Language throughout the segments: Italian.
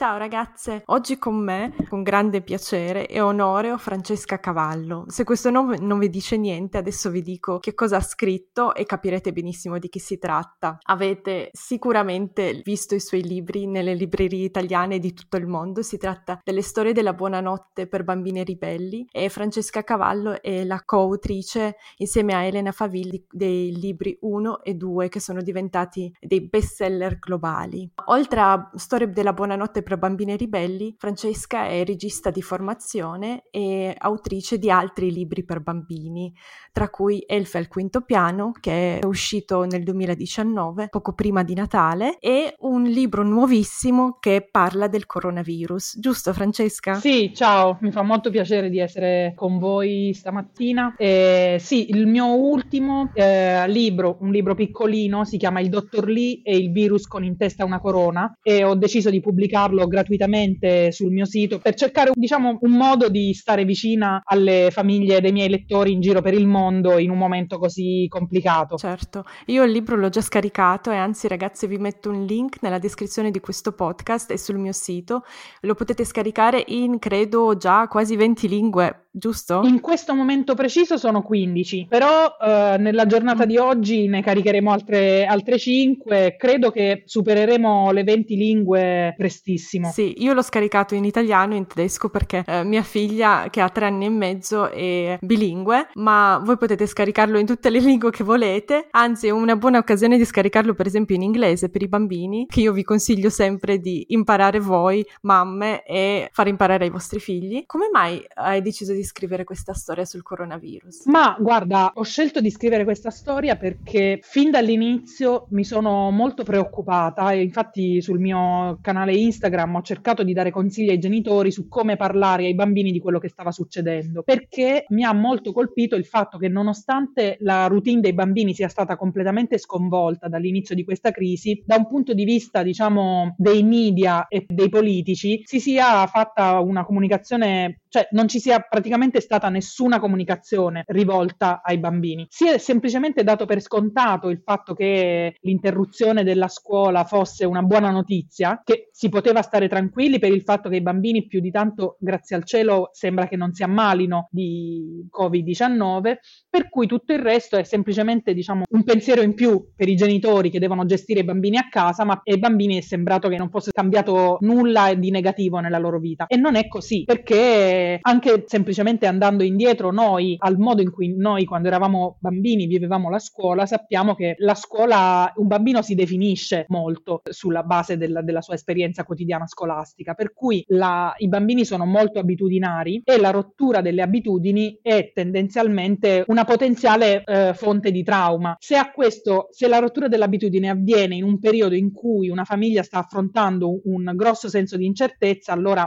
Ciao ragazze, oggi con me, con grande piacere e onore, ho Francesca Cavallo. Se questo nome non vi dice niente, adesso vi dico che cosa ha scritto e capirete benissimo di chi si tratta. Avete sicuramente visto i suoi libri nelle librerie italiane di tutto il mondo, si tratta delle storie della buonanotte per bambini ribelli e Francesca Cavallo è la coautrice insieme a Elena Favilli dei libri 1 e 2 che sono diventati dei bestseller globali. Oltre a Storie della buonanotte per per bambine ribelli, Francesca è regista di formazione e autrice di altri libri per bambini, tra cui Elfa al quinto piano, che è uscito nel 2019, poco prima di Natale, e un libro nuovissimo che parla del coronavirus. Giusto Francesca? Sì, ciao, mi fa molto piacere di essere con voi stamattina. Eh, sì, il mio ultimo eh, libro, un libro piccolino, si chiama Il dottor Lee e il virus con in testa una corona e ho deciso di pubblicarlo trovarlo gratuitamente sul mio sito per cercare diciamo un modo di stare vicina alle famiglie dei miei lettori in giro per il mondo in un momento così complicato. Certo, io il libro l'ho già scaricato e anzi ragazzi vi metto un link nella descrizione di questo podcast e sul mio sito, lo potete scaricare in credo già quasi 20 lingue giusto? In questo momento preciso sono 15, però eh, nella giornata di oggi ne caricheremo altre, altre 5. Credo che supereremo le 20 lingue prestissimo. Sì, io l'ho scaricato in italiano e in tedesco perché eh, mia figlia, che ha tre anni e mezzo, è bilingue, ma voi potete scaricarlo in tutte le lingue che volete. Anzi, è una buona occasione di scaricarlo, per esempio, in inglese per i bambini, che io vi consiglio sempre di imparare voi, mamme, e far imparare ai vostri figli. Come mai hai deciso di di scrivere questa storia sul coronavirus? Ma guarda, ho scelto di scrivere questa storia perché fin dall'inizio mi sono molto preoccupata e infatti sul mio canale Instagram ho cercato di dare consigli ai genitori su come parlare ai bambini di quello che stava succedendo, perché mi ha molto colpito il fatto che nonostante la routine dei bambini sia stata completamente sconvolta dall'inizio di questa crisi, da un punto di vista diciamo dei media e dei politici si sia fatta una comunicazione cioè non ci sia praticamente stata nessuna comunicazione rivolta ai bambini. Si è semplicemente dato per scontato il fatto che l'interruzione della scuola fosse una buona notizia, che si poteva stare tranquilli per il fatto che i bambini più di tanto, grazie al cielo, sembra che non si ammalino di Covid-19, per cui tutto il resto è semplicemente diciamo, un pensiero in più per i genitori che devono gestire i bambini a casa, ma ai bambini è sembrato che non fosse cambiato nulla di negativo nella loro vita. E non è così, perché anche semplicemente andando indietro noi al modo in cui noi quando eravamo bambini vivevamo la scuola, sappiamo che la scuola, un bambino si definisce molto sulla base della, della sua esperienza quotidiana scolastica, per cui la, i bambini sono molto abitudinari e la rottura delle abitudini è tendenzialmente una potenziale eh, fonte di trauma. Se a questo, se la rottura dell'abitudine avviene in un periodo in cui una famiglia sta affrontando un grosso senso di incertezza, allora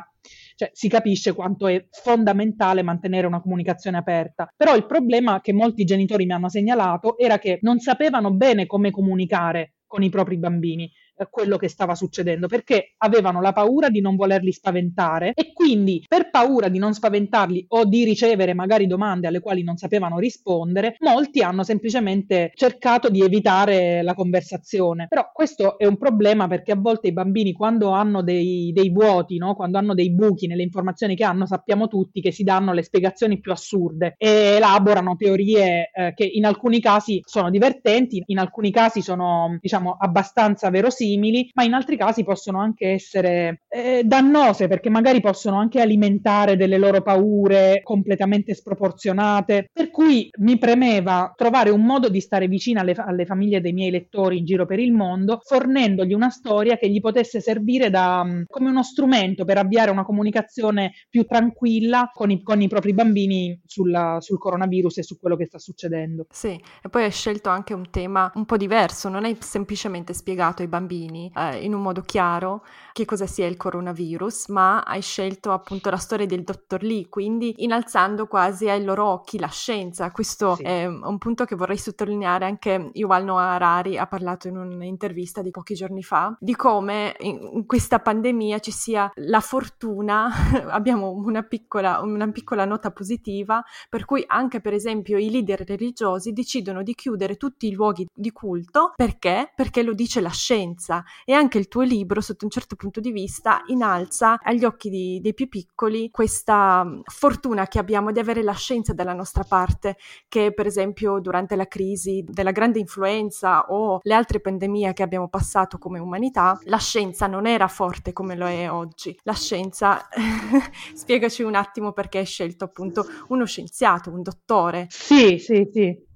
cioè, si capisce quanto è fondamentale mantenere una comunicazione aperta. Però il problema che molti genitori mi hanno segnalato era che non sapevano bene come comunicare con i propri bambini quello che stava succedendo perché avevano la paura di non volerli spaventare e quindi per paura di non spaventarli o di ricevere magari domande alle quali non sapevano rispondere, molti hanno semplicemente cercato di evitare la conversazione. Però questo è un problema perché a volte i bambini quando hanno dei, dei vuoti, no? quando hanno dei buchi nelle informazioni che hanno, sappiamo tutti che si danno le spiegazioni più assurde e elaborano teorie eh, che in alcuni casi sono divertenti, in alcuni casi sono diciamo abbastanza verosimili simili, ma in altri casi possono anche essere eh, dannose perché magari possono anche alimentare delle loro paure completamente sproporzionate. Per cui mi premeva trovare un modo di stare vicina alle, alle famiglie dei miei lettori in giro per il mondo, fornendogli una storia che gli potesse servire da, mm, come uno strumento per avviare una comunicazione più tranquilla con i, con i propri bambini sulla, sul coronavirus e su quello che sta succedendo. Sì, e poi hai scelto anche un tema un po' diverso, non hai semplicemente spiegato ai bambini bambini eh, in un modo chiaro che cosa sia il coronavirus, ma hai scelto appunto la storia del dottor Lee, quindi innalzando quasi ai loro occhi la scienza. Questo sì. è un punto che vorrei sottolineare anche Yuval Noah Harari ha parlato in un'intervista di pochi giorni fa di come in questa pandemia ci sia la fortuna, abbiamo una piccola, una piccola nota positiva, per cui anche per esempio i leader religiosi decidono di chiudere tutti i luoghi di culto perché? Perché lo dice la scienza e anche il tuo libro sotto un certo punto di vista innalza agli occhi di, dei più piccoli questa mm, fortuna che abbiamo di avere la scienza dalla nostra parte che per esempio durante la crisi della grande influenza o le altre pandemie che abbiamo passato come umanità la scienza non era forte come lo è oggi. La scienza spiegaci un attimo perché hai scelto appunto uno scienziato un dottore. Sì sì sì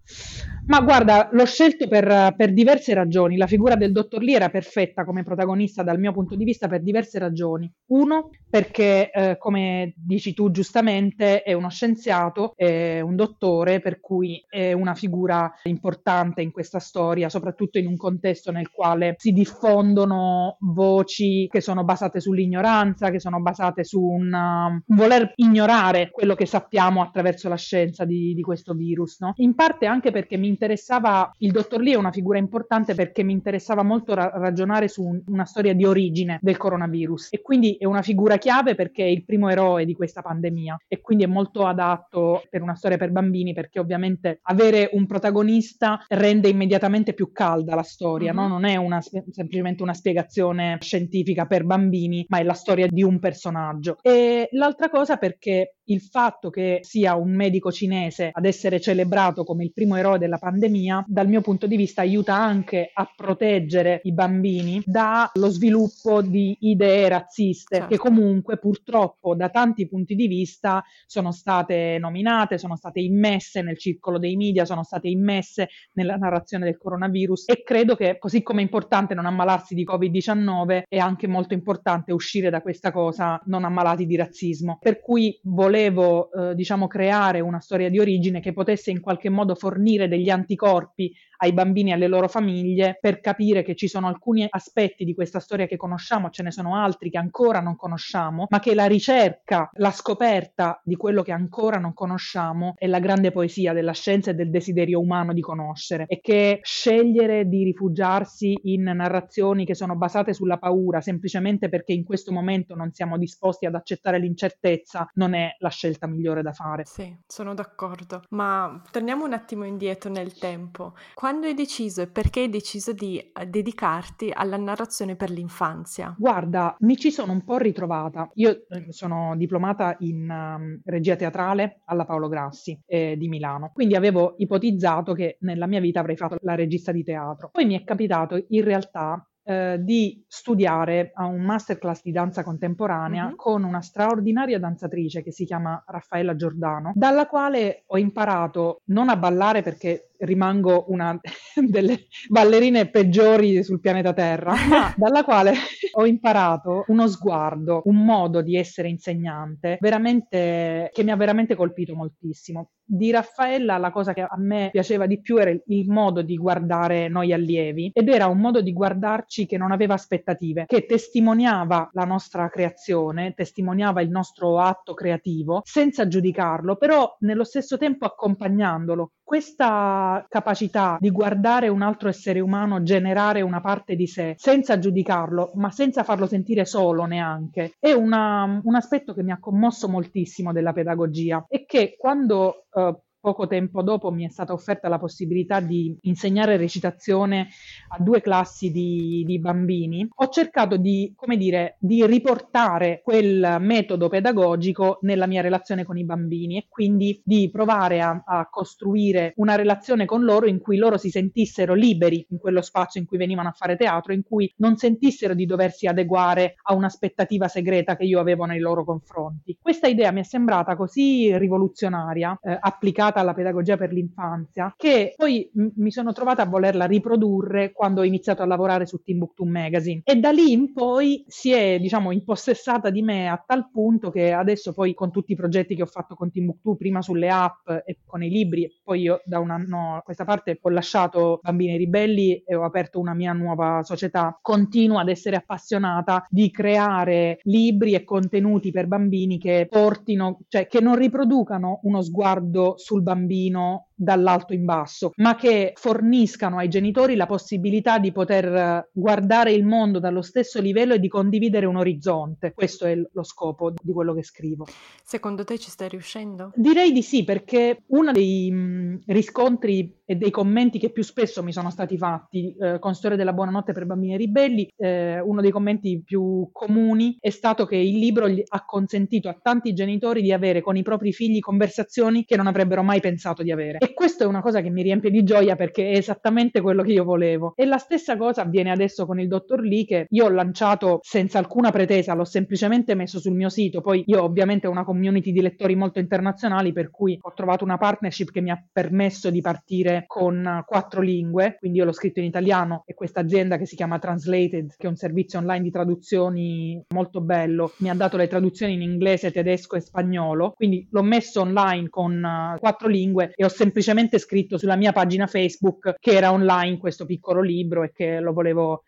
ma guarda, l'ho scelto per, per, diverse ragioni. La figura del dottor Lee era perfetta come protagonista dal mio punto di vista per diverse ragioni. Uno, perché, eh, come dici tu giustamente, è uno scienziato, è un dottore, per cui è una figura importante in questa storia, soprattutto in un contesto nel quale si diffondono voci che sono basate sull'ignoranza, che sono basate su un um, voler ignorare quello che sappiamo attraverso la scienza di, di questo virus. No? In parte anche perché mi interessava, il dottor Lee è una figura importante perché mi interessava molto ra- ragionare su un, una storia di origine del coronavirus e quindi è una figura chiave perché è il primo eroe di questa pandemia e quindi è molto adatto per una storia per bambini perché ovviamente avere un protagonista rende immediatamente più calda la storia, mm-hmm. no? non è una, semplicemente una spiegazione scientifica per bambini, ma è la storia di un personaggio. E l'altra cosa perché il fatto che sia un medico cinese ad essere celebrato come il primo eroe della pandemia, dal mio punto di vista aiuta anche a proteggere i bambini dallo sviluppo di idee razziste certo. che comunque purtroppo da tanti punti di vista sono state nominate, sono state immesse nel circolo dei media, sono state immesse nella narrazione del coronavirus e credo che così come è importante non ammalarsi di Covid-19 è anche molto importante uscire da questa cosa non ammalati di razzismo. Per cui volevo eh, diciamo creare una storia di origine che potesse in qualche modo fornire degli anticorpi ai bambini e alle loro famiglie per capire che ci sono alcuni aspetti di questa storia che conosciamo, ce ne sono altri che ancora non conosciamo, ma che la ricerca, la scoperta di quello che ancora non conosciamo è la grande poesia della scienza e del desiderio umano di conoscere e che scegliere di rifugiarsi in narrazioni che sono basate sulla paura semplicemente perché in questo momento non siamo disposti ad accettare l'incertezza non è la scelta migliore da fare. Sì, sono d'accordo, ma torniamo un attimo indietro nel tempo. Quando hai deciso e perché hai deciso di eh, dedicarti alla narrazione per l'infanzia? Guarda, mi ci sono un po' ritrovata. Io eh, sono diplomata in um, regia teatrale alla Paolo Grassi eh, di Milano, quindi avevo ipotizzato che nella mia vita avrei fatto la regista di teatro. Poi mi è capitato in realtà eh, di studiare a un masterclass di danza contemporanea mm-hmm. con una straordinaria danzatrice che si chiama Raffaella Giordano, dalla quale ho imparato non a ballare perché rimango una delle ballerine peggiori sul pianeta Terra, ma dalla quale ho imparato uno sguardo, un modo di essere insegnante veramente che mi ha veramente colpito moltissimo. Di Raffaella la cosa che a me piaceva di più era il modo di guardare noi allievi ed era un modo di guardarci che non aveva aspettative, che testimoniava la nostra creazione, testimoniava il nostro atto creativo senza giudicarlo, però nello stesso tempo accompagnandolo. Questa capacità di guardare un altro essere umano generare una parte di sé senza giudicarlo, ma senza farlo sentire solo neanche, è una, un aspetto che mi ha commosso moltissimo della pedagogia. E che quando uh, poco tempo dopo mi è stata offerta la possibilità di insegnare recitazione a due classi di, di bambini, ho cercato di, come dire, di riportare quel metodo pedagogico nella mia relazione con i bambini e quindi di provare a, a costruire una relazione con loro in cui loro si sentissero liberi in quello spazio in cui venivano a fare teatro, in cui non sentissero di doversi adeguare a un'aspettativa segreta che io avevo nei loro confronti. Questa idea mi è sembrata così rivoluzionaria, eh, applicata legata alla pedagogia per l'infanzia, che poi m- mi sono trovata a volerla riprodurre quando ho iniziato a lavorare su Timbuktu Magazine. E da lì in poi si è, diciamo, impossessata di me a tal punto che adesso poi con tutti i progetti che ho fatto con Timbuktu, prima sulle app e con i libri, poi io da un anno a questa parte ho lasciato Bambini Ribelli e ho aperto una mia nuova società, continuo ad essere appassionata di creare libri e contenuti per bambini che portino, cioè che non riproducano uno sguardo sul bambino dall'alto in basso, ma che forniscano ai genitori la possibilità di poter guardare il mondo dallo stesso livello e di condividere un orizzonte. Questo è lo scopo di quello che scrivo. Secondo te ci stai riuscendo? Direi di sì, perché uno dei mh, riscontri e dei commenti che più spesso mi sono stati fatti eh, con Storia della buonanotte per bambini ribelli, eh, uno dei commenti più comuni è stato che il libro ha consentito a tanti genitori di avere con i propri figli conversazioni che non avrebbero mai pensato di avere. E questa è una cosa che mi riempie di gioia perché è esattamente quello che io volevo. E la stessa cosa avviene adesso con il dottor Lee che io ho lanciato senza alcuna pretesa, l'ho semplicemente messo sul mio sito. Poi io ovviamente ho una community di lettori molto internazionali per cui ho trovato una partnership che mi ha permesso di partire con quattro lingue, quindi io l'ho scritto in italiano e questa azienda che si chiama Translated, che è un servizio online di traduzioni molto bello, mi ha dato le traduzioni in inglese, tedesco e spagnolo, quindi l'ho messo online con uh, quattro lingue e ho semplicemente scritto sulla mia pagina Facebook che era online questo piccolo libro e che lo volevo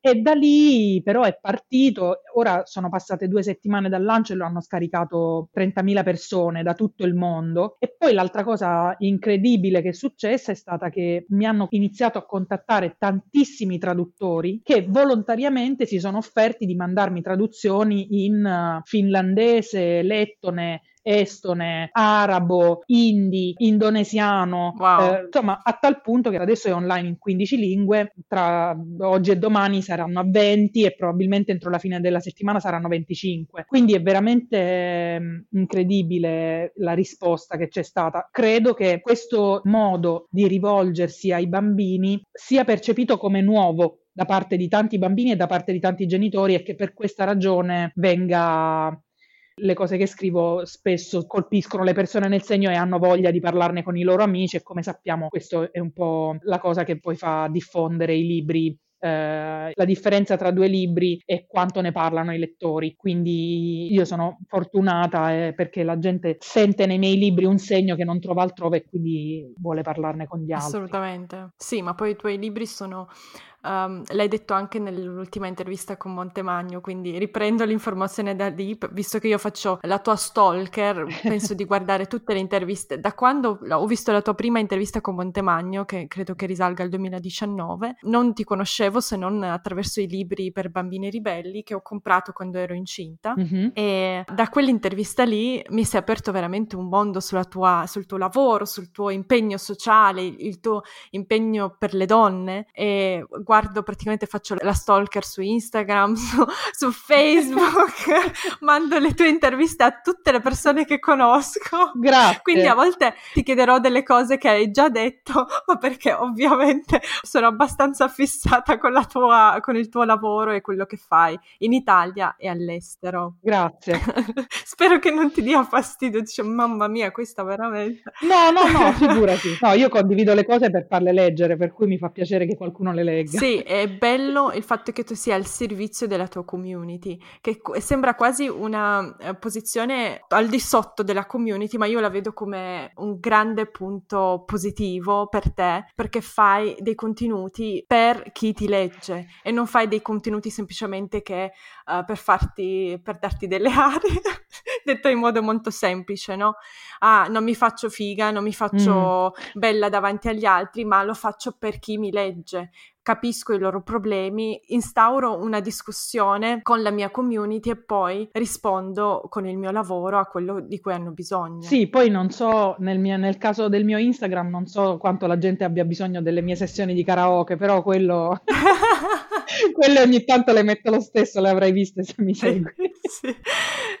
e da lì però è partito, ora sono passate due settimane dal lancio e lo hanno scaricato 30.000 persone da tutto il mondo. E poi l'altra cosa incredibile che è successa è stata che mi hanno iniziato a contattare tantissimi traduttori che volontariamente si sono offerti di mandarmi traduzioni in uh, finlandese, lettone, estone, arabo, hindi, indonesiano, wow. eh, insomma a tal punto che adesso è online in 15 lingue, tra oggi e domani saranno a 20 e probabilmente entro la fine della settimana saranno 25. Quindi è veramente eh, incredibile la risposta che c'è stata. Credo che questo modo di rivolgersi ai bambini sia percepito come nuovo da parte di tanti bambini e da parte di tanti genitori e che per questa ragione venga le cose che scrivo spesso colpiscono le persone nel segno e hanno voglia di parlarne con i loro amici e come sappiamo questo è un po' la cosa che poi fa diffondere i libri eh, la differenza tra due libri e quanto ne parlano i lettori. Quindi io sono fortunata eh, perché la gente sente nei miei libri un segno che non trova altrove e quindi vuole parlarne con gli altri. Assolutamente. Sì, ma poi i tuoi libri sono Um, l'hai detto anche nell'ultima intervista con Montemagno, quindi riprendo l'informazione da lì, visto che io faccio la tua stalker, penso di guardare tutte le interviste. Da quando ho visto la tua prima intervista con Montemagno, che credo che risalga al 2019, non ti conoscevo se non attraverso i libri per bambini ribelli che ho comprato quando ero incinta mm-hmm. e da quell'intervista lì mi si è aperto veramente un mondo tua, sul tuo lavoro, sul tuo impegno sociale, il tuo impegno per le donne e guardo praticamente, faccio la stalker su Instagram, su, su Facebook, mando le tue interviste a tutte le persone che conosco. Grazie. Quindi a volte ti chiederò delle cose che hai già detto, ma perché ovviamente sono abbastanza fissata con, la tua, con il tuo lavoro e quello che fai in Italia e all'estero. Grazie. Spero che non ti dia fastidio, dice mamma mia, questa veramente. No, no, no, figurati. No, io condivido le cose per farle leggere, per cui mi fa piacere che qualcuno le legga. Sì, è bello il fatto che tu sia al servizio della tua community, che sembra quasi una eh, posizione al di sotto della community, ma io la vedo come un grande punto positivo per te, perché fai dei contenuti per chi ti legge e non fai dei contenuti semplicemente che uh, per farti, per darti delle aree, detto in modo molto semplice, no? Ah, non mi faccio figa, non mi faccio mm. bella davanti agli altri, ma lo faccio per chi mi legge capisco i loro problemi, instauro una discussione con la mia community e poi rispondo con il mio lavoro a quello di cui hanno bisogno. Sì, poi non so, nel, mio, nel caso del mio Instagram, non so quanto la gente abbia bisogno delle mie sessioni di karaoke, però quello... quelle ogni tanto le metto lo stesso, le avrai viste se mi segui. sì.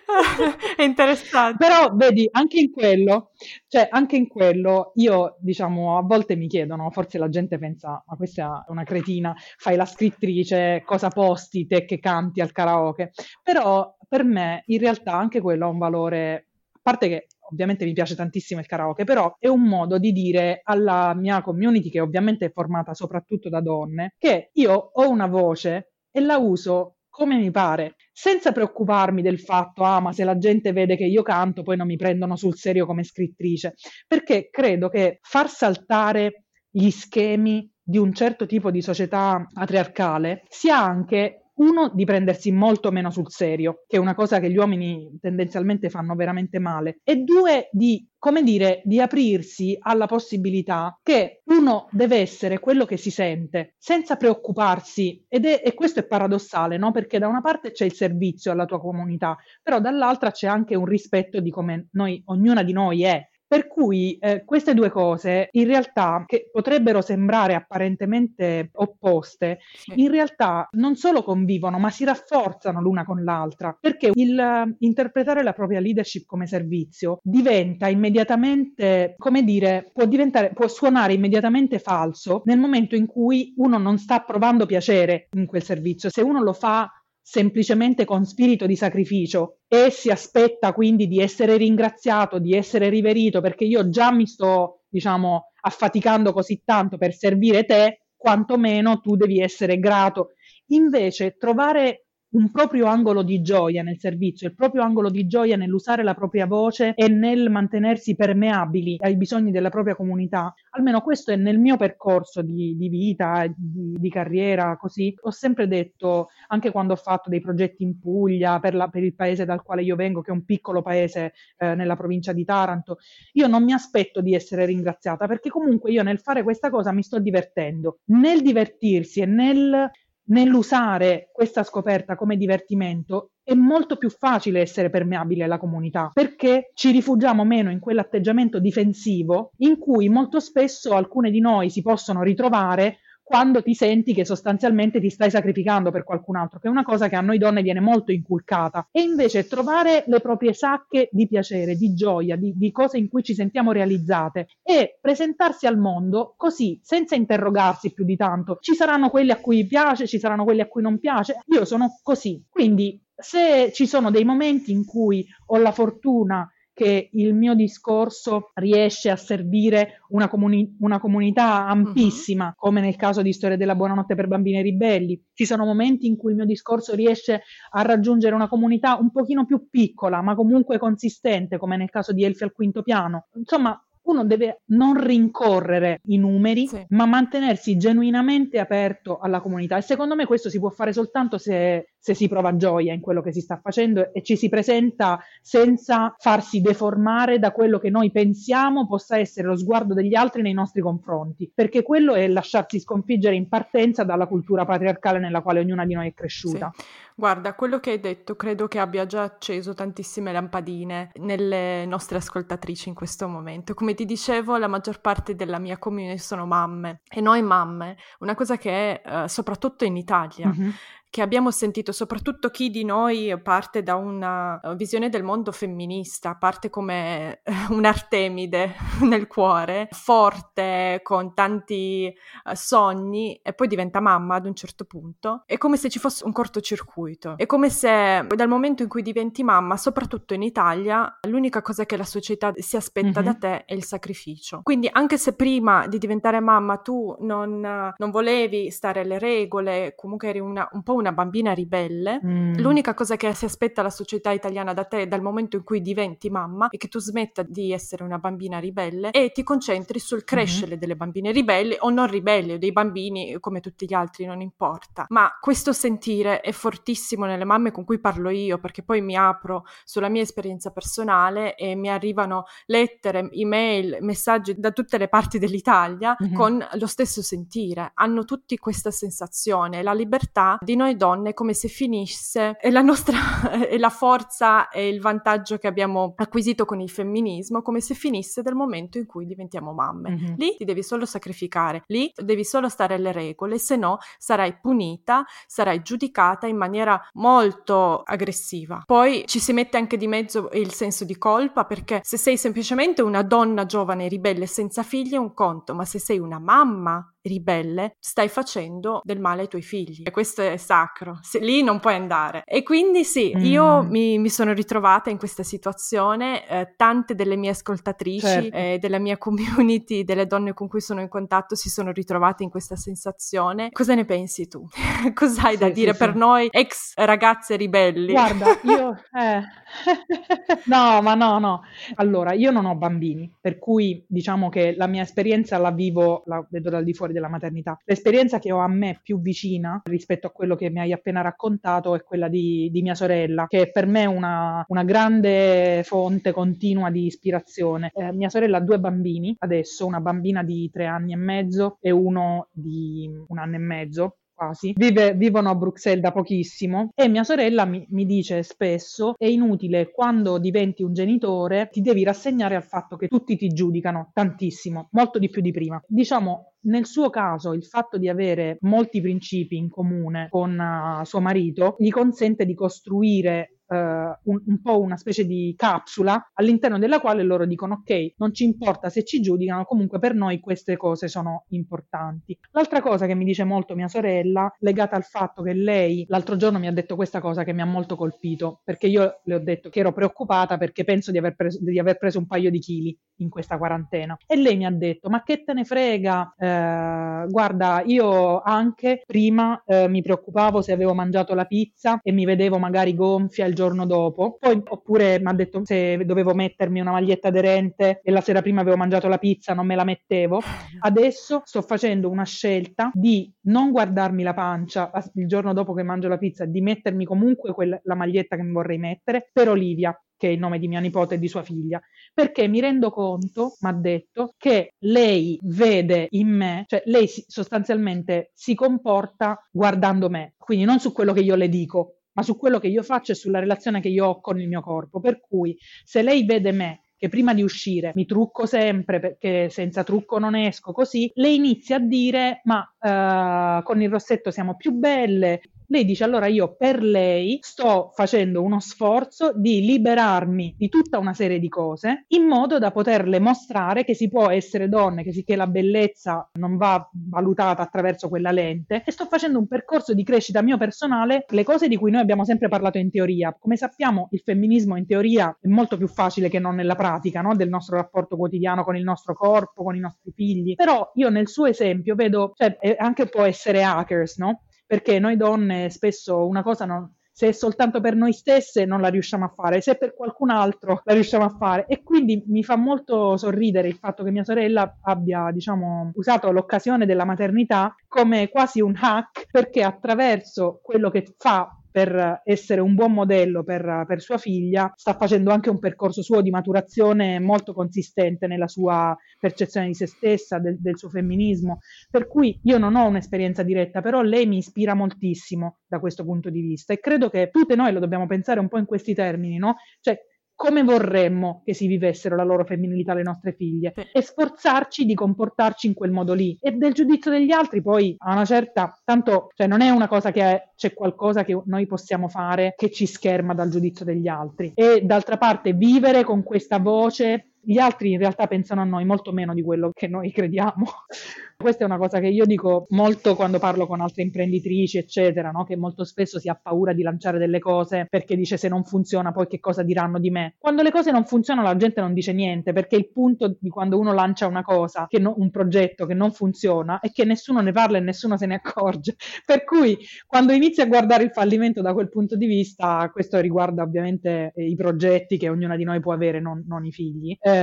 È interessante. Però vedi, anche in quello, cioè anche in quello io diciamo a volte mi chiedono, forse la gente pensa, ma questa è una cretina, fai la scrittrice, cosa posti te che canti al karaoke? Però per me in realtà anche quello ha un valore, a parte che ovviamente mi piace tantissimo il karaoke, però è un modo di dire alla mia community, che ovviamente è formata soprattutto da donne, che io ho una voce e la uso come mi pare, senza preoccuparmi del fatto, ah, ma se la gente vede che io canto, poi non mi prendono sul serio come scrittrice, perché credo che far saltare gli schemi di un certo tipo di società patriarcale sia anche uno, di prendersi molto meno sul serio, che è una cosa che gli uomini tendenzialmente fanno veramente male, e due, di, come dire, di aprirsi alla possibilità che uno deve essere quello che si sente, senza preoccuparsi, ed è, e questo è paradossale, no? Perché da una parte c'è il servizio alla tua comunità, però dall'altra c'è anche un rispetto di come noi, ognuna di noi è, per cui eh, queste due cose, in realtà, che potrebbero sembrare apparentemente opposte, sì. in realtà non solo convivono, ma si rafforzano l'una con l'altra, perché il uh, interpretare la propria leadership come servizio diventa immediatamente, come dire, può diventare, può suonare immediatamente falso nel momento in cui uno non sta provando piacere in quel servizio. Se uno lo fa semplicemente con spirito di sacrificio e si aspetta quindi di essere ringraziato, di essere riverito, perché io già mi sto, diciamo, affaticando così tanto per servire te, quantomeno tu devi essere grato. Invece trovare un proprio angolo di gioia nel servizio, il proprio angolo di gioia nell'usare la propria voce e nel mantenersi permeabili ai bisogni della propria comunità. Almeno questo è nel mio percorso di, di vita, di, di, carriera, così. Ho sempre detto, anche quando ho fatto dei progetti in Puglia, per, la, per il paese dal quale io vengo, che è un piccolo paese eh, nella provincia di Taranto, io non mi aspetto di essere ringraziata perché comunque io nel fare questa cosa mi sto divertendo. Nel divertirsi e nel nell'usare questa scoperta come divertimento è molto più facile essere permeabili alla comunità perché ci rifugiamo meno in quell'atteggiamento difensivo in cui molto spesso alcune di noi si possono ritrovare quando ti senti che sostanzialmente ti stai sacrificando per qualcun altro, che è una cosa che a noi donne viene molto inculcata. E invece trovare le proprie sacche di piacere, di gioia, di, di cose in cui ci sentiamo realizzate e presentarsi al mondo così, senza interrogarsi più di tanto. Ci saranno quelli a cui piace, ci saranno quelli a cui non piace. Io sono così. Quindi se ci sono dei momenti in cui ho la fortuna che il mio discorso riesce a servire una, comuni- una comunità ampissima, uh-huh. come nel caso di Storia della Buonanotte per bambini ribelli. Ci sono momenti in cui il mio discorso riesce a raggiungere una comunità un pochino più piccola, ma comunque consistente, come nel caso di Elfi al quinto piano. Insomma, uno deve non rincorrere i numeri, sì. ma mantenersi genuinamente aperto alla comunità. E secondo me questo si può fare soltanto se, se, si prova gioia in quello che si sta facendo e ci si presenta senza farsi deformare da quello che noi pensiamo possa essere lo sguardo degli altri nei nostri confronti, perché quello è lasciarsi sconfiggere in partenza dalla cultura patriarcale nella quale ognuna di noi è cresciuta. Sì. Guarda, quello che hai detto credo che abbia già acceso tantissime lampadine nelle nostre ascoltatrici in questo momento. Come ti dicevo, la maggior parte della mia community sono mamme e noi mamme, una cosa che è uh, soprattutto in Italia, mm-hmm che abbiamo sentito, soprattutto chi di noi parte da una eh, visione del mondo femminista, parte come un'Artemide nel cuore, forte, con tanti uh, sogni e poi diventa mamma ad un certo punto, è come se ci fosse un cortocircuito, è come se dal momento in cui diventi mamma, soprattutto in Italia, l'unica cosa che la società si aspetta mm-hmm. da te è il sacrificio. Quindi anche se prima di diventare mamma tu non, non volevi stare alle regole, comunque eri una, un po' una bambina ribelle, mm. l'unica cosa che si aspetta la società italiana da te dal momento in cui diventi mamma è che tu smetta di essere una bambina ribelle e ti concentri sul crescere mm-hmm. delle bambine ribelle o non ribelli o dei bambini come tutti gli altri, non importa. Ma questo sentire è fortissimo nelle mamme con cui parlo io perché poi mi apro sulla mia esperienza personale e mi arrivano lettere, email, messaggi da tutte le parti dell'Italia mm-hmm. con lo stesso sentire. Hanno tutti questa sensazione, la libertà di noi noi donne come se finisse e la nostra e la forza e il vantaggio che abbiamo acquisito con il femminismo come se finisse dal momento in cui diventiamo mamme. Mm-hmm. Lì ti devi solo sacrificare, lì devi solo stare alle regole, se no sarai punita, sarai giudicata in maniera molto aggressiva. Poi ci si mette anche di mezzo il senso di colpa perché se sei semplicemente una donna giovane, ribelle, senza figli è un conto, ma se sei una mamma ribelle, stai facendo del male ai tuoi figli. E questo è sacro, Se, lì non puoi andare. E quindi sì, mm. io mi, mi, sono ritrovata in questa situazione, eh, tante delle mie ascoltatrici, certo. eh, della mia community, delle donne con cui sono in contatto si sono ritrovate in questa sensazione. Cosa ne pensi tu? Cos'hai sì, da dire sì, per sì. noi ex ragazze ribelli? Guarda, io... Eh. no, ma no, no. Allora, io non ho bambini, per cui diciamo che la mia esperienza la vivo, la vedo dal di fuori della maternità. L'esperienza che ho a me più vicina rispetto a quello che mi hai appena raccontato è quella di, di mia sorella, che è per me una, una grande fonte continua di ispirazione. Eh, mia sorella ha due bambini adesso, una bambina di tre anni e mezzo e uno di un anno e mezzo quasi, Vive, vivono a Bruxelles da pochissimo e mia sorella mi, mi, dice spesso è inutile quando diventi un genitore ti devi rassegnare al fatto che tutti ti giudicano tantissimo, molto di più di prima. Diciamo nel suo caso il fatto di avere molti principi in comune con uh, suo marito gli consente di costruire Uh, un, un, po' una specie di capsula all'interno della quale loro dicono ok, non ci importa se ci giudicano, comunque per noi queste cose sono importanti. L'altra cosa che mi dice molto mia sorella, legata al fatto che lei l'altro giorno mi ha detto questa cosa che mi ha molto colpito, perché io le ho detto che ero preoccupata perché penso di aver preso, di aver preso un paio di chili in questa quarantena. E lei mi ha detto ma che te ne frega? Eh, eh, guarda, io anche prima eh, mi preoccupavo se avevo mangiato la pizza e mi vedevo magari gonfia il giorno dopo, poi oppure mi ha detto se dovevo mettermi una maglietta aderente e la sera prima avevo mangiato la pizza, non me la mettevo. Adesso sto facendo una scelta di non guardarmi la pancia il giorno dopo che mangio la pizza, di mettermi comunque quella, la maglietta che mi vorrei mettere per Olivia, che è il nome di mia nipote e di sua figlia, perché mi rendo conto, mi ha detto, che lei vede in me, cioè lei sostanzialmente si comporta guardando me, quindi non su quello che io le dico, ma su quello che io faccio e sulla relazione che io ho con il mio corpo. Per cui se lei vede me che prima di uscire mi trucco sempre perché senza trucco non esco così, lei inizia a dire ma uh, con il rossetto siamo più belle, lei dice allora io per lei sto facendo uno sforzo di liberarmi di tutta una serie di cose in modo da poterle mostrare che si può essere donne, che, si, che la bellezza non va valutata attraverso quella lente e sto facendo un percorso di crescita mio personale, le cose di cui noi abbiamo sempre parlato in teoria. Come sappiamo il femminismo in teoria è molto più facile che non nella pratica, no? del nostro rapporto quotidiano con il nostro corpo, con i nostri figli. Però io nel suo esempio vedo, cioè anche può essere hackers, no? perché noi donne spesso una cosa non, se è soltanto per noi stesse non la riusciamo a fare, se è per qualcun altro la riusciamo a fare. E quindi mi fa molto sorridere il fatto che mia sorella abbia, diciamo, usato l'occasione della maternità come quasi un hack, perché attraverso quello che fa per essere un buon modello per, per, sua figlia, sta facendo anche un percorso suo di maturazione molto consistente nella sua percezione di se stessa, del, del suo femminismo. Per cui io non ho un'esperienza diretta, però lei mi ispira moltissimo da questo punto di vista e credo che tutte noi lo dobbiamo pensare un po' in questi termini, no? Cioè, come vorremmo che si vivessero la loro femminilità le nostre figlie e sforzarci di comportarci in quel modo lì. E del giudizio degli altri poi a una certa, tanto, cioè non è una cosa che è, c'è qualcosa che noi possiamo fare che ci scherma dal giudizio degli altri. E d'altra parte vivere con questa voce gli altri in realtà pensano a noi molto meno di quello che noi crediamo. Questa è una cosa che io dico molto quando parlo con altre imprenditrici, eccetera, no? che molto spesso si ha paura di lanciare delle cose perché dice se non funziona poi che cosa diranno di me. Quando le cose non funzionano la gente non dice niente perché il punto di quando uno lancia una cosa, no, un progetto che non funziona, è che nessuno ne parla e nessuno se ne accorge. Per cui quando inizi a guardare il fallimento da quel punto di vista, questo riguarda ovviamente i progetti che ognuna di noi può avere, non, non i figli, eh,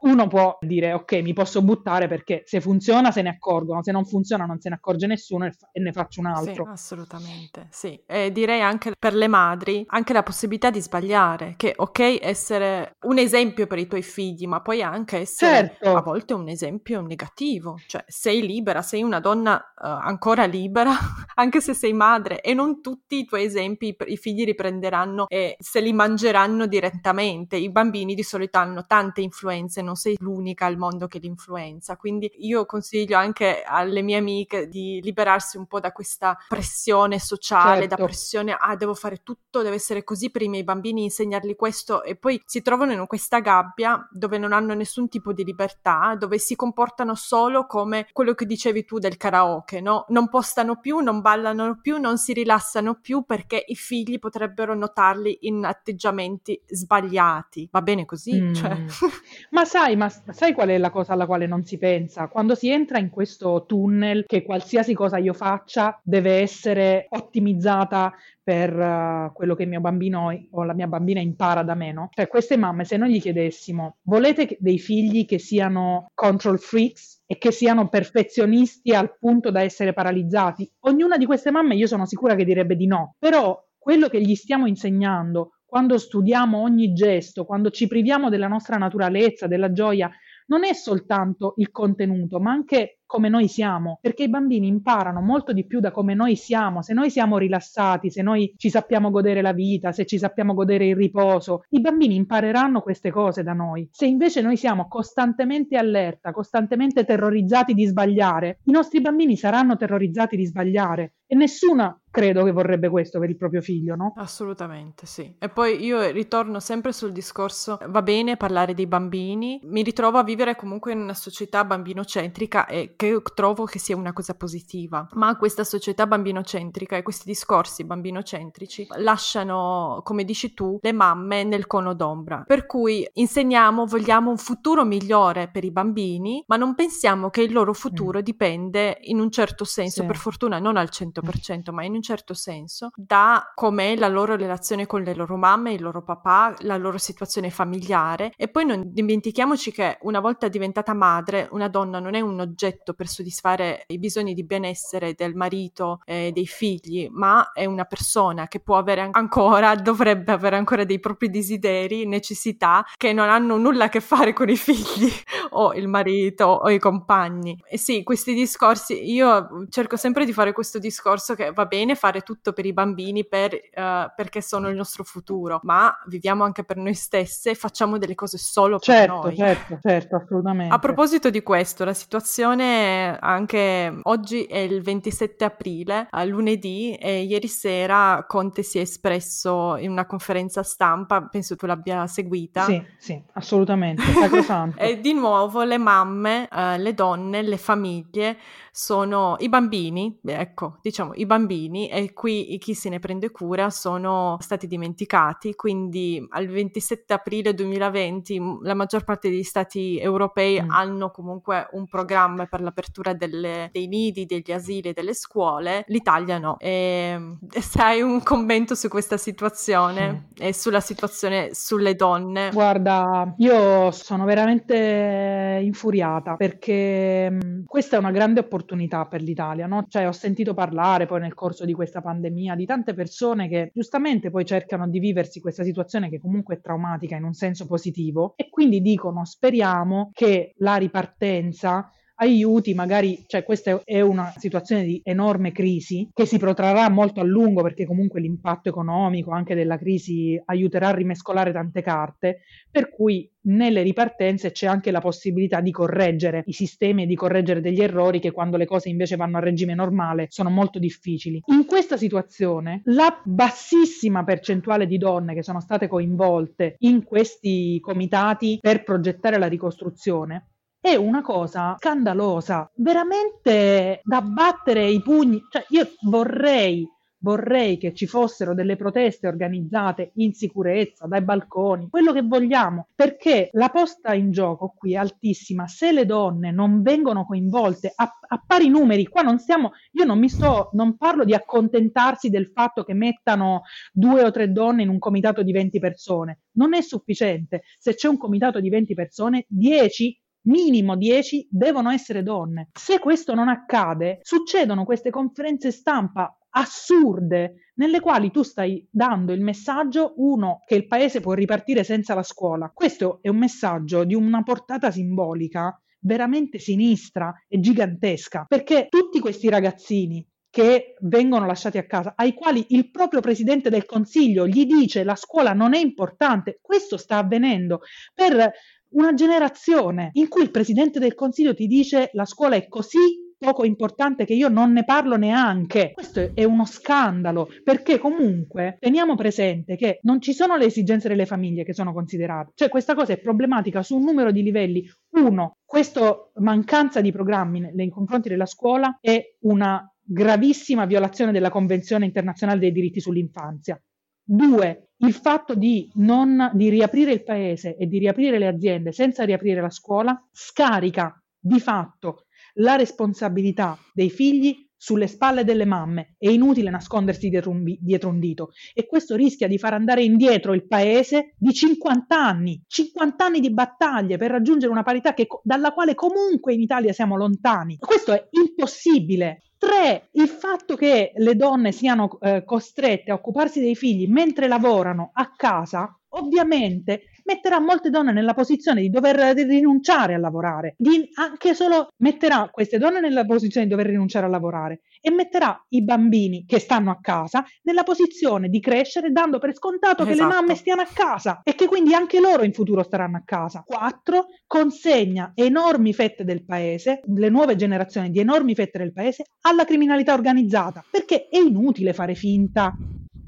uno può dire ok mi posso buttare perché se funziona se ne accorgono, se non funziona non se ne accorge nessuno e, fa- e ne faccio un altro. Sì, assolutamente, sì. E direi anche per le madri, anche la possibilità di sbagliare, che ok essere un esempio per i tuoi figli, ma puoi anche essere certo. a volte un esempio negativo, cioè sei libera, sei una donna uh, ancora libera, anche se sei madre e non tutti i tuoi esempi i figli riprenderanno e se li mangeranno direttamente. I bambini di solito hanno tante influenze, non sei l'unica al mondo che li influenza, quindi io consiglio anche anche alle mie amiche di liberarsi un po' da questa pressione sociale, certo. da pressione, ah, devo fare tutto, deve essere così per i miei bambini, insegnargli questo e poi si trovano in questa gabbia dove non hanno nessun tipo di libertà, dove si comportano solo come quello che dicevi tu del karaoke, no? Non postano più, non ballano più, non si rilassano più perché i figli potrebbero notarli in atteggiamenti sbagliati. Va bene così? Mm. Cioè. ma sai, ma sai qual è la cosa alla quale non si pensa? Quando si entra in questo tunnel che qualsiasi cosa io faccia deve essere ottimizzata per uh, quello che il mio bambino o la mia bambina impara da me, no? Cioè queste mamme, se noi gli chiedessimo, volete dei figli che siano control freaks e che siano perfezionisti al punto da essere paralizzati? Ognuna di queste mamme io sono sicura che direbbe di no, però quello che gli stiamo insegnando quando studiamo ogni gesto, quando ci priviamo della nostra naturalezza, della gioia, non è soltanto il contenuto, ma anche come noi siamo, perché i bambini imparano molto di più da come noi siamo, se noi siamo rilassati, se noi ci sappiamo godere la vita, se ci sappiamo godere il riposo, i bambini impareranno queste cose da noi. Se invece noi siamo costantemente allerta, costantemente terrorizzati di sbagliare, i nostri bambini saranno terrorizzati di sbagliare e nessuna credo che vorrebbe questo per il proprio figlio, no? Assolutamente, sì. E poi io ritorno sempre sul discorso, va bene parlare dei bambini, mi ritrovo a vivere comunque in una società bambinocentrica e che trovo che sia una cosa positiva. Ma questa società bambinocentrica e questi discorsi bambinocentrici lasciano, come dici tu, le mamme nel cono d'ombra. Per cui insegniamo, vogliamo un futuro migliore per i bambini, ma non pensiamo che il loro futuro mm. dipende in un certo senso, sì. per fortuna non al 100%, ma in un certo senso, da com'è la loro relazione con le loro mamme, il loro papà, la loro situazione familiare. E poi non dimentichiamoci che una volta diventata madre, una donna non è un oggetto per soddisfare i bisogni di benessere del marito e dei figli, ma è una persona che può avere ancora, dovrebbe avere ancora dei propri desideri, necessità che non hanno nulla a che fare con i figli o il marito o i compagni. E sì, questi discorsi, io cerco sempre di fare questo discorso che va bene fare tutto per i bambini per, uh, perché sono il nostro futuro, ma viviamo anche per noi stesse e facciamo delle cose solo certo, per noi. Certo, certo, assolutamente. A proposito di questo, la situazione anche oggi è il 27 aprile, lunedì, e ieri sera Conte si è espresso in una conferenza stampa, penso tu l'abbia seguita. Sì, sì, assolutamente, e di nuovo le mamme, uh, le donne, le famiglie sono i bambini, ecco, diciamo i bambini e qui chi se ne prende cura sono stati dimenticati, quindi al 27 aprile 2020 la maggior parte degli stati europei mm. hanno comunque un programma per l'apertura delle, dei nidi, degli asili, delle scuole, l'Italia no. E, e se hai un commento su questa situazione sì. e sulla situazione sulle donne? Guarda, io sono veramente infuriata perché mh, questa è una grande opportunità per l'Italia, no? Cioè ho sentito parlare poi nel corso di questa pandemia di tante persone che giustamente poi cercano di viversi questa situazione che comunque è traumatica in un senso positivo e quindi dicono speriamo che la ripartenza aiuti, magari, cioè questa è una situazione di enorme crisi che si protrarrà molto a lungo perché comunque l'impatto economico anche della crisi aiuterà a rimescolare tante carte, per cui nelle ripartenze c'è anche la possibilità di correggere i sistemi e di correggere degli errori che quando le cose invece vanno a regime normale sono molto difficili. In questa situazione la bassissima percentuale di donne che sono state coinvolte in questi comitati per progettare la ricostruzione è una cosa scandalosa, veramente da battere i pugni. Cioè, io vorrei, vorrei che ci fossero delle proteste organizzate in sicurezza, dai balconi, quello che vogliamo, perché la posta in gioco qui è altissima. Se le donne non vengono coinvolte a, a pari numeri, qua non stiamo, io non mi sto, non parlo di accontentarsi del fatto che mettano due o tre donne in un comitato di 20 persone. Non è sufficiente. Se c'è un comitato di 20 persone, 10 minimo 10 devono essere donne. Se questo non accade, succedono queste conferenze stampa assurde nelle quali tu stai dando il messaggio, uno, che il paese può ripartire senza la scuola. Questo è un messaggio di una portata simbolica veramente sinistra e gigantesca, perché tutti questi ragazzini che vengono lasciati a casa, ai quali il proprio presidente del consiglio gli dice la scuola non è importante, questo sta avvenendo per una generazione in cui il presidente del consiglio ti dice la scuola è così poco importante che io non ne parlo neanche. Questo è uno scandalo, perché comunque teniamo presente che non ci sono le esigenze delle famiglie che sono considerate. Cioè questa cosa è problematica su un numero di livelli. Uno, questa mancanza di programmi nei confronti della scuola è una gravissima violazione della Convenzione internazionale dei diritti sull'infanzia. Due, il fatto di, non, di riaprire il paese e di riaprire le aziende senza riaprire la scuola scarica di fatto la responsabilità dei figli sulle spalle delle mamme. È inutile nascondersi dietro un, dietro un, dito e questo rischia di far andare indietro il paese di 50 anni, 50 anni di battaglie per raggiungere una parità che, dalla quale comunque in Italia siamo lontani. Questo è impossibile. Tre, il fatto che le donne siano eh, costrette a occuparsi dei figli mentre lavorano a casa ovviamente metterà molte donne nella posizione di dover rinunciare a lavorare, di anche solo metterà queste donne nella posizione di dover rinunciare a lavorare e metterà i bambini che stanno a casa nella posizione di crescere dando per scontato esatto. che le esatto. mamme stiano a casa e che quindi anche loro in futuro staranno a casa. Quattro, consegna enormi fette del paese, le nuove generazioni di enormi fette del paese alla criminalità organizzata, perché è inutile fare finta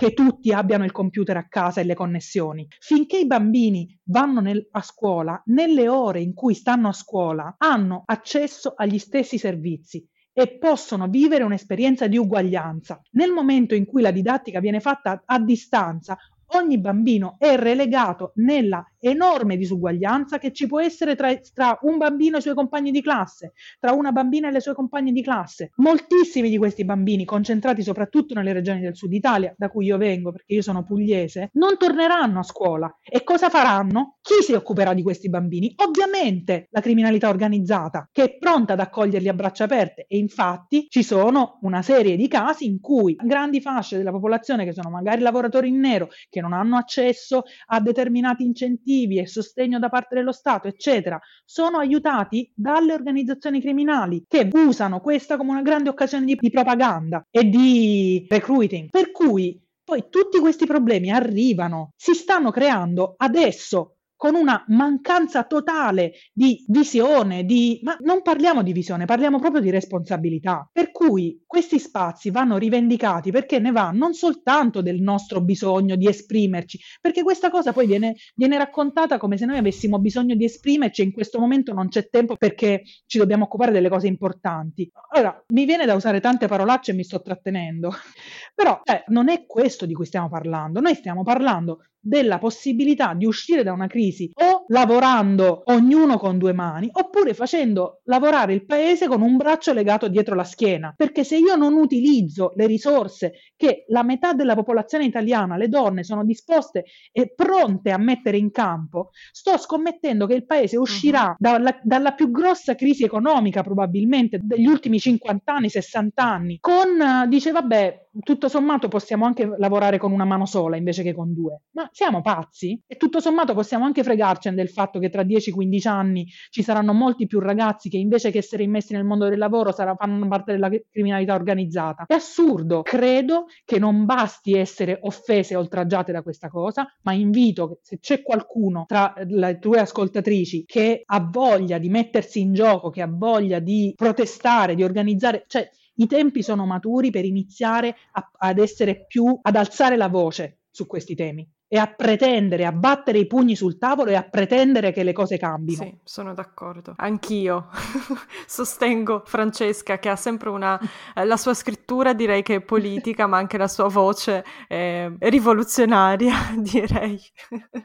che tutti abbiano il computer a casa e le connessioni. Finché i bambini vanno nel, a scuola, nelle ore in cui stanno a scuola, hanno accesso agli stessi servizi e possono vivere un'esperienza di uguaglianza. Nel momento in cui la didattica viene fatta a distanza, ogni bambino è relegato nella enorme disuguaglianza che ci può essere tra, tra, un bambino e i suoi compagni di classe, tra una bambina e le sue compagne di classe. Moltissimi di questi bambini, concentrati soprattutto nelle regioni del sud Italia, da cui io vengo perché io sono pugliese, non torneranno a scuola. E cosa faranno? Chi si occuperà di questi bambini? Ovviamente la criminalità organizzata, che è pronta ad accoglierli a braccia aperte. E infatti ci sono una serie di casi in cui grandi fasce della popolazione, che sono magari lavoratori in nero, che non hanno accesso a determinati incentivi, incentivi e sostegno da parte dello Stato, eccetera, sono aiutati dalle organizzazioni criminali che usano questa come una grande occasione di, di propaganda e di recruiting. Per cui poi tutti questi problemi arrivano, si stanno creando adesso con una mancanza totale di visione, di... ma non parliamo di visione, parliamo proprio di responsabilità. Per cui questi spazi vanno rivendicati perché ne va non soltanto del nostro bisogno di esprimerci, perché questa cosa poi viene, viene raccontata come se noi avessimo bisogno di esprimerci e in questo momento non c'è tempo perché ci dobbiamo occupare delle cose importanti. Allora, mi viene da usare tante parolacce e mi sto trattenendo, però eh, non è questo di cui stiamo parlando, noi stiamo parlando della possibilità di uscire da una crisi o lavorando ognuno con due mani oppure facendo lavorare il paese con un braccio legato dietro la schiena perché se io non utilizzo le risorse che la metà della popolazione italiana le donne sono disposte e pronte a mettere in campo sto scommettendo che il paese uscirà uh-huh. dalla, dalla, più grossa crisi economica probabilmente degli ultimi 50 anni 60 anni con dice vabbè tutto sommato possiamo anche lavorare con una mano sola invece che con due ma siamo pazzi? E tutto sommato possiamo anche fregarcene del fatto che tra 10-15 anni ci saranno molti più ragazzi che invece che essere immessi nel mondo del lavoro sarà, fanno parte della criminalità organizzata. È assurdo. Credo che non basti essere offese e oltraggiate da questa cosa, ma invito se c'è qualcuno tra le tue ascoltatrici che ha voglia di mettersi in gioco, che ha voglia di protestare, di organizzare, cioè i tempi sono maturi per iniziare a, ad essere più, ad alzare la voce su questi temi e a pretendere, a battere i pugni sul tavolo e a pretendere che le cose cambino. Sì, sono d'accordo. Anch'io sostengo Francesca che ha sempre una... Eh, la sua scrittura direi che è politica, ma anche la sua voce è rivoluzionaria, direi.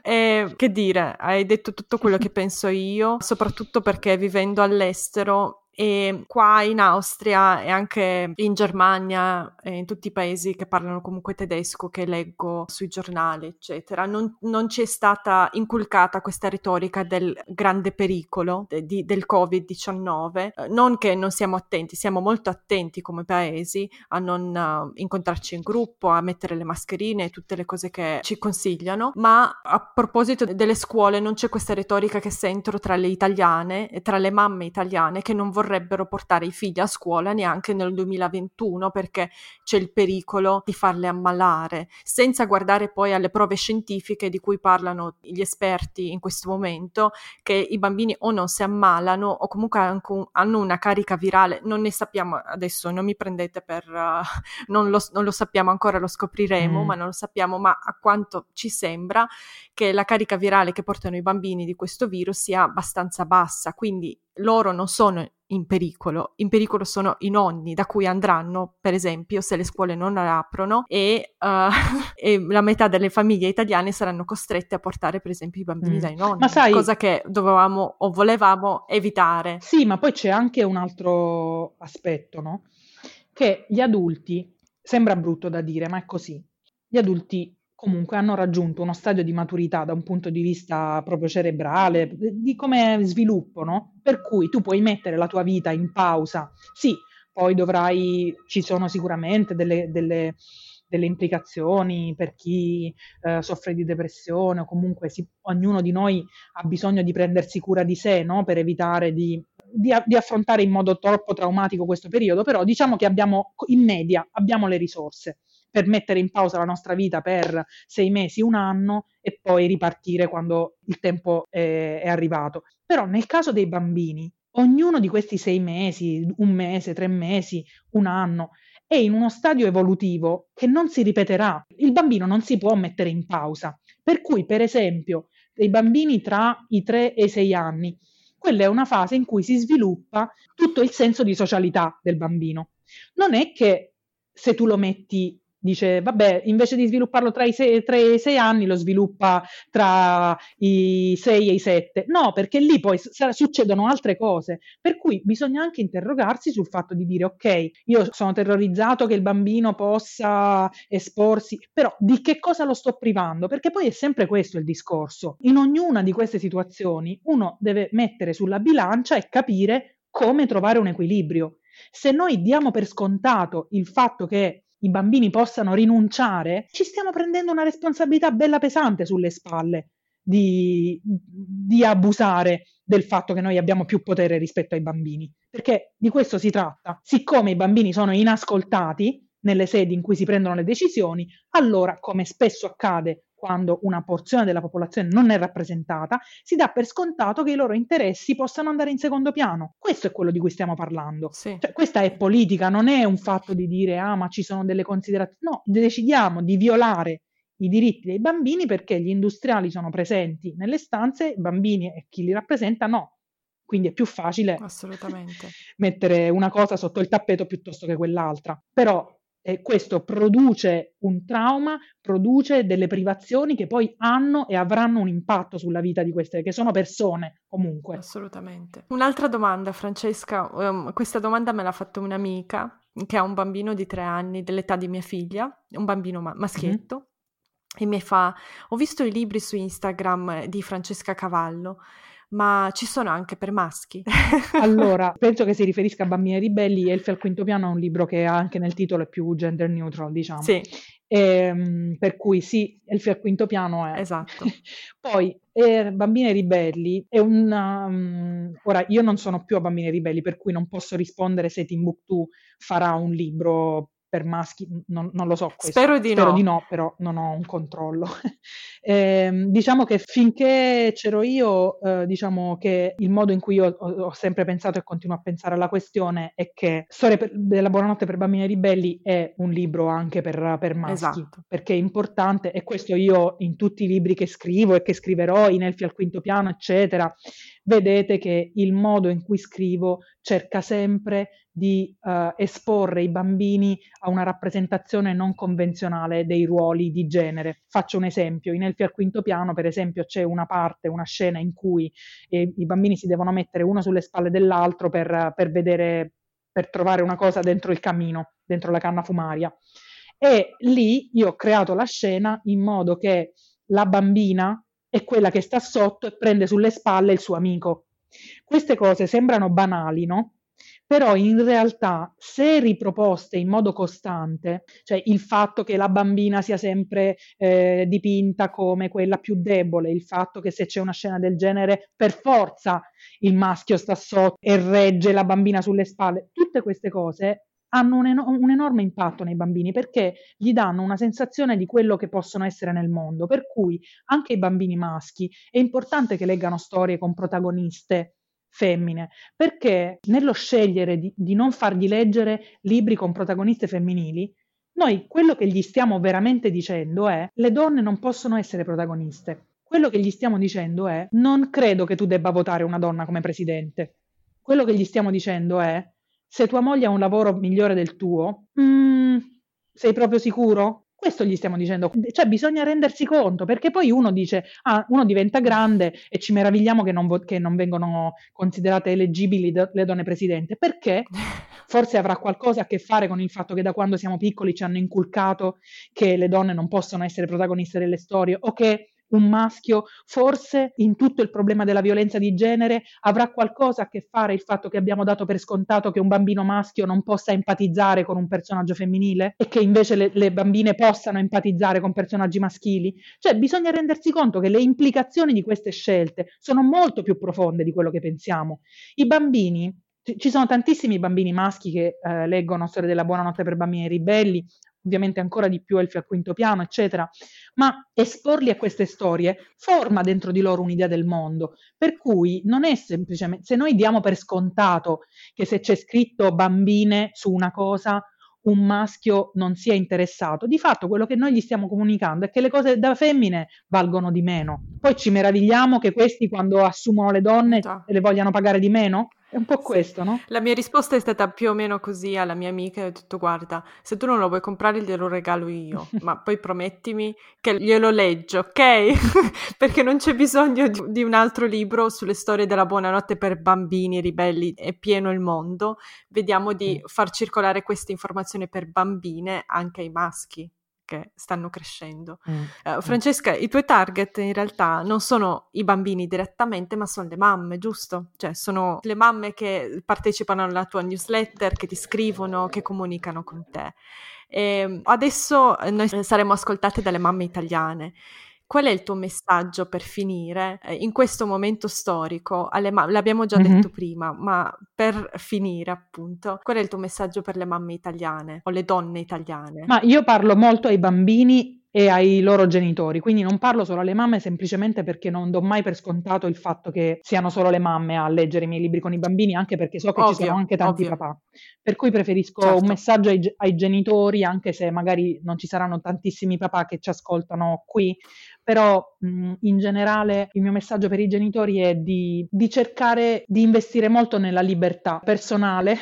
e che dire, hai detto tutto quello che penso io, soprattutto perché vivendo all'estero e qua in Austria e anche in Germania e in tutti i paesi che parlano comunque tedesco che leggo sui giornali eccetera non, non ci è stata inculcata questa retorica del grande pericolo de, di, del covid-19 eh, non che non siamo attenti siamo molto attenti come paesi a non uh, incontrarci in gruppo a mettere le mascherine e tutte le cose che ci consigliano ma a proposito delle scuole non c'è questa retorica che sento tra le italiane e tra le mamme italiane che non vorrebbero vorrebbero portare i figli a scuola neanche nel 2021 perché c'è il pericolo di farle ammalare, senza guardare poi alle prove scientifiche di cui parlano gli esperti in questo momento, che i bambini o non si ammalano o comunque hanno una carica virale, non ne sappiamo adesso, non mi prendete per... Uh, non, lo, non, lo, sappiamo ancora, lo scopriremo, mm. ma non lo sappiamo, ma a quanto ci sembra che la carica virale che portano i bambini di questo virus sia abbastanza bassa, quindi loro non sono in pericolo, in pericolo sono i nonni da cui andranno, per esempio, se le scuole non aprono e, uh, e la metà delle famiglie italiane saranno costrette a portare, per esempio, i bambini mm. dai nonni, sai, cosa che dovevamo o volevamo evitare. Sì, ma poi c'è anche un altro aspetto, no? Che gli adulti, sembra brutto da dire, ma è così, gli adulti comunque hanno raggiunto uno stadio di maturità da un punto di vista proprio cerebrale, di come sviluppo, no? Per cui tu puoi mettere la tua vita in pausa. Sì, poi dovrai, ci sono sicuramente delle, delle, delle implicazioni per chi eh, soffre di depressione o comunque si, ognuno di noi ha bisogno di prendersi cura di sé, no? Per evitare di di, di, affrontare in modo troppo traumatico questo periodo, però diciamo che abbiamo in media abbiamo le risorse per mettere in pausa la nostra vita per sei mesi, un anno e poi ripartire quando il tempo è, è arrivato. Però nel caso dei bambini, ognuno di questi sei mesi, un mese, tre mesi, un anno, è in uno stadio evolutivo che non si ripeterà. Il bambino non si può mettere in pausa. Per cui, per esempio, dei bambini tra i 3 e i 6 anni, quella è una fase in cui si sviluppa tutto il senso di socialità del bambino. Non è che se tu lo metti dice vabbè invece di svilupparlo tra i 6 e i anni lo sviluppa tra i 6 e i 7 no perché lì poi s- succedono altre cose. Per cui bisogna anche interrogarsi sul fatto di dire ok io sono terrorizzato che il bambino possa esporsi però di che cosa lo sto privando? Perché poi è sempre questo il discorso. In ognuna di queste situazioni uno deve mettere sulla bilancia e capire come trovare un equilibrio. Se noi diamo per scontato il fatto che i bambini possano rinunciare, ci stiamo prendendo una responsabilità bella pesante sulle spalle di, di abusare del fatto che noi abbiamo più potere rispetto ai bambini. Perché di questo si tratta. Siccome i bambini sono inascoltati nelle sedi in cui si prendono le decisioni, allora, come spesso accade quando una porzione della popolazione non è rappresentata, si dà per scontato che i loro interessi possano andare in secondo piano. Questo è quello di cui stiamo parlando. Sì. Cioè, questa è politica, non è un fatto di dire ah ma ci sono delle considerazioni. No, decidiamo di violare i diritti dei bambini perché gli industriali sono presenti nelle stanze, i bambini e chi li rappresenta no. Quindi è più facile mettere una cosa sotto il tappeto piuttosto che quell'altra. Però e questo produce un trauma, produce delle privazioni che poi hanno e avranno un impatto sulla vita di queste, che sono persone comunque. Assolutamente. Un'altra domanda, Francesca, um, questa domanda me l'ha fatta un'amica che ha un bambino di tre anni dell'età di mia figlia, un bambino ma- maschietto, mm-hmm. e mi fa, ho visto i libri su Instagram di Francesca Cavallo ma ci sono anche per maschi. allora, penso che si riferisca a Bambine ribelli. Elfi al quinto piano è un libro che anche nel titolo è più gender neutral, diciamo. Sì. E, ehm, per cui sì, Elfi al quinto piano è. Esatto. Poi, eh, Bambine ribelli è un... Um, ora, io non sono più a Bambine ribelli, per cui non posso rispondere se Timbuktu farà un libro per maschi, non, non lo so. Questo. Spero di Spero no. di no, però non ho un controllo. eh, diciamo che finché c'ero io, eh, diciamo che il modo in cui io ho, ho, sempre pensato e continuo a pensare alla questione è che Storia per, della buonanotte per bambini ribelli è un libro anche per, per maschi, esatto. perché è importante, e questo io in tutti i libri che scrivo e che scriverò, in Elfi al quinto piano, eccetera, vedete che il modo in cui scrivo cerca sempre di uh, esporre i bambini a una rappresentazione non convenzionale dei ruoli di genere. Faccio un esempio, in Elfi al quinto piano, per esempio, c'è una parte, una scena in cui eh, i bambini si devono mettere uno sulle spalle dell'altro per, per vedere, per trovare una cosa dentro il camino, dentro la canna fumaria. E lì io ho creato la scena in modo che la bambina è quella che sta sotto e prende sulle spalle il suo amico. Queste cose sembrano banali, no? Però in realtà se riproposte in modo costante, cioè il fatto che la bambina sia sempre eh, dipinta come quella più debole, il fatto che se c'è una scena del genere per forza il maschio sta sotto e regge la bambina sulle spalle, tutte queste cose hanno un, eno- un, enorme impatto nei bambini perché gli danno una sensazione di quello che possono essere nel mondo, per cui anche i bambini maschi è importante che leggano storie con protagoniste femmine, perché nello scegliere di, di non fargli leggere libri con protagoniste femminili, noi quello che gli stiamo veramente dicendo è le donne non possono essere protagoniste. Quello che gli stiamo dicendo è non credo che tu debba votare una donna come presidente. Quello che gli stiamo dicendo è se tua moglie ha un lavoro migliore del tuo, mm, sei proprio sicuro? Questo gli stiamo dicendo, cioè bisogna rendersi conto, perché poi uno dice, ah, uno diventa grande e ci meravigliamo che non, vo- che non vengono considerate eleggibili do- le donne presidente, perché? Forse avrà qualcosa a che fare con il fatto che da quando siamo piccoli ci hanno inculcato che le donne non possono essere protagoniste delle storie o che un maschio, forse in tutto il problema della violenza di genere avrà qualcosa a che fare il fatto che abbiamo dato per scontato che un bambino maschio non possa empatizzare con un personaggio femminile e che invece le, le bambine possano empatizzare con personaggi maschili. Cioè bisogna rendersi conto che le implicazioni di queste scelte sono molto più profonde di quello che pensiamo. I bambini ci sono tantissimi bambini maschi che eh, leggono Storia della buonanotte per bambini ribelli, ovviamente ancora di più Elfi al quinto piano, eccetera, ma esporli a queste storie forma dentro di loro un'idea del mondo, per cui non è semplicemente, se noi diamo per scontato che se c'è scritto bambine su una cosa, un maschio non sia interessato, di fatto quello che noi gli stiamo comunicando è che le cose da femmine valgono di meno. Poi ci meravigliamo che questi quando assumono le donne le vogliano pagare di meno? È un po' questo, no? La mia risposta è stata più o meno così alla mia amica, ho detto guarda, se tu non lo vuoi comprare glielo regalo io, ma poi promettimi che glielo leggio, ok? Perché non c'è bisogno di, di, un altro libro sulle storie della buonanotte per bambini ribelli, è pieno il mondo, vediamo di far circolare questa informazione per bambine anche ai maschi che stanno crescendo. Mm. Uh, Francesca, i tuoi target in realtà non sono i bambini direttamente, ma sono le mamme, giusto? Cioè sono le mamme che partecipano alla tua newsletter, che ti scrivono, che comunicano con te. E ehm, adesso noi saremo ascoltate dalle mamme italiane. Qual è il tuo messaggio per finire eh, in questo momento storico? Ma- l'abbiamo già mm-hmm. detto prima, ma per finire appunto, qual è il tuo messaggio per le mamme italiane o le donne italiane? Ma io parlo molto ai bambini e ai loro genitori. Quindi non parlo solo alle mamme semplicemente perché non do mai per scontato il fatto che siano solo le mamme a leggere i miei libri con i bambini, anche perché so che ovvio, ci sono anche tanti ovvio. papà. Per cui preferisco certo. un messaggio ai, ai, genitori, anche se magari non ci saranno tantissimi papà che ci ascoltano qui, però mh, in generale il mio messaggio per i genitori è di, di cercare di investire molto nella libertà personale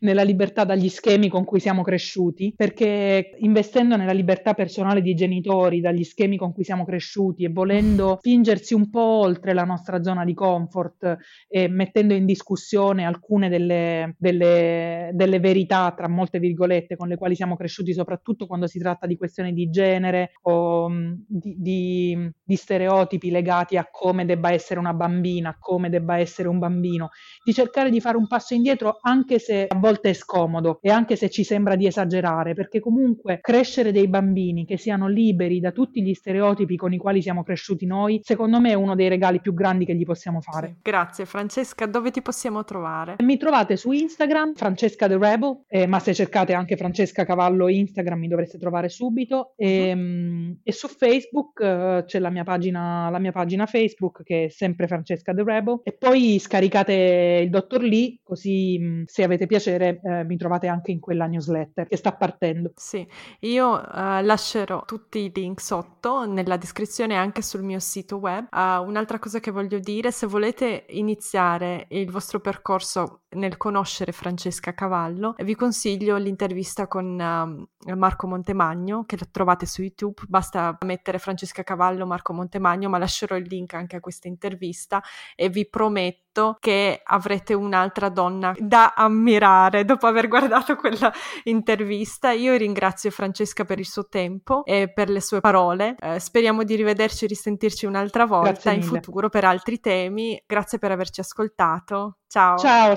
nella libertà dagli schemi con cui siamo cresciuti, perché investendo nella libertà personale dei genitori, dagli schemi con cui siamo cresciuti e volendo spingersi un po' oltre la nostra zona di comfort e mettendo in discussione alcune delle, delle, delle verità, tra molte virgolette, con le quali siamo cresciuti, soprattutto quando si tratta di questioni di genere o di, di, di stereotipi legati a come debba essere una bambina, come debba essere un bambino, di cercare di fare un passo indietro anche se se a volte è scomodo e anche se ci sembra di esagerare, perché comunque crescere dei bambini che siano liberi da tutti gli stereotipi con i quali siamo cresciuti noi, secondo me è uno dei regali più grandi che gli possiamo fare. Grazie Francesca, dove ti possiamo trovare? Mi trovate su Instagram, Francesca The Rebel, eh, ma se cercate anche Francesca Cavallo Instagram mi dovreste trovare subito e, uh-huh. e su Facebook eh, c'è la mia, pagina, la mia pagina Facebook che è sempre Francesca The Rebel e poi scaricate il dottor Lee così mm, se avete avete piacere eh, mi trovate anche in quella newsletter che sta partendo. Sì, io uh, lascerò tutti i link sotto nella descrizione anche sul mio sito web. Uh, un'altra cosa che voglio dire, se volete iniziare il vostro percorso nel conoscere Francesca Cavallo, vi consiglio l'intervista con uh, Marco Montemagno che trovate su YouTube, basta mettere Francesca Cavallo, Marco Montemagno, ma lascerò il link anche a questa intervista e vi prometto che avrete un'altra donna da ammirare dopo aver guardato quella intervista. Io ringrazio Francesca per il suo tempo e per le sue parole. Eh, speriamo di rivederci e risentirci un'altra volta in futuro per altri temi. Grazie per averci ascoltato. Ciao. Ciao,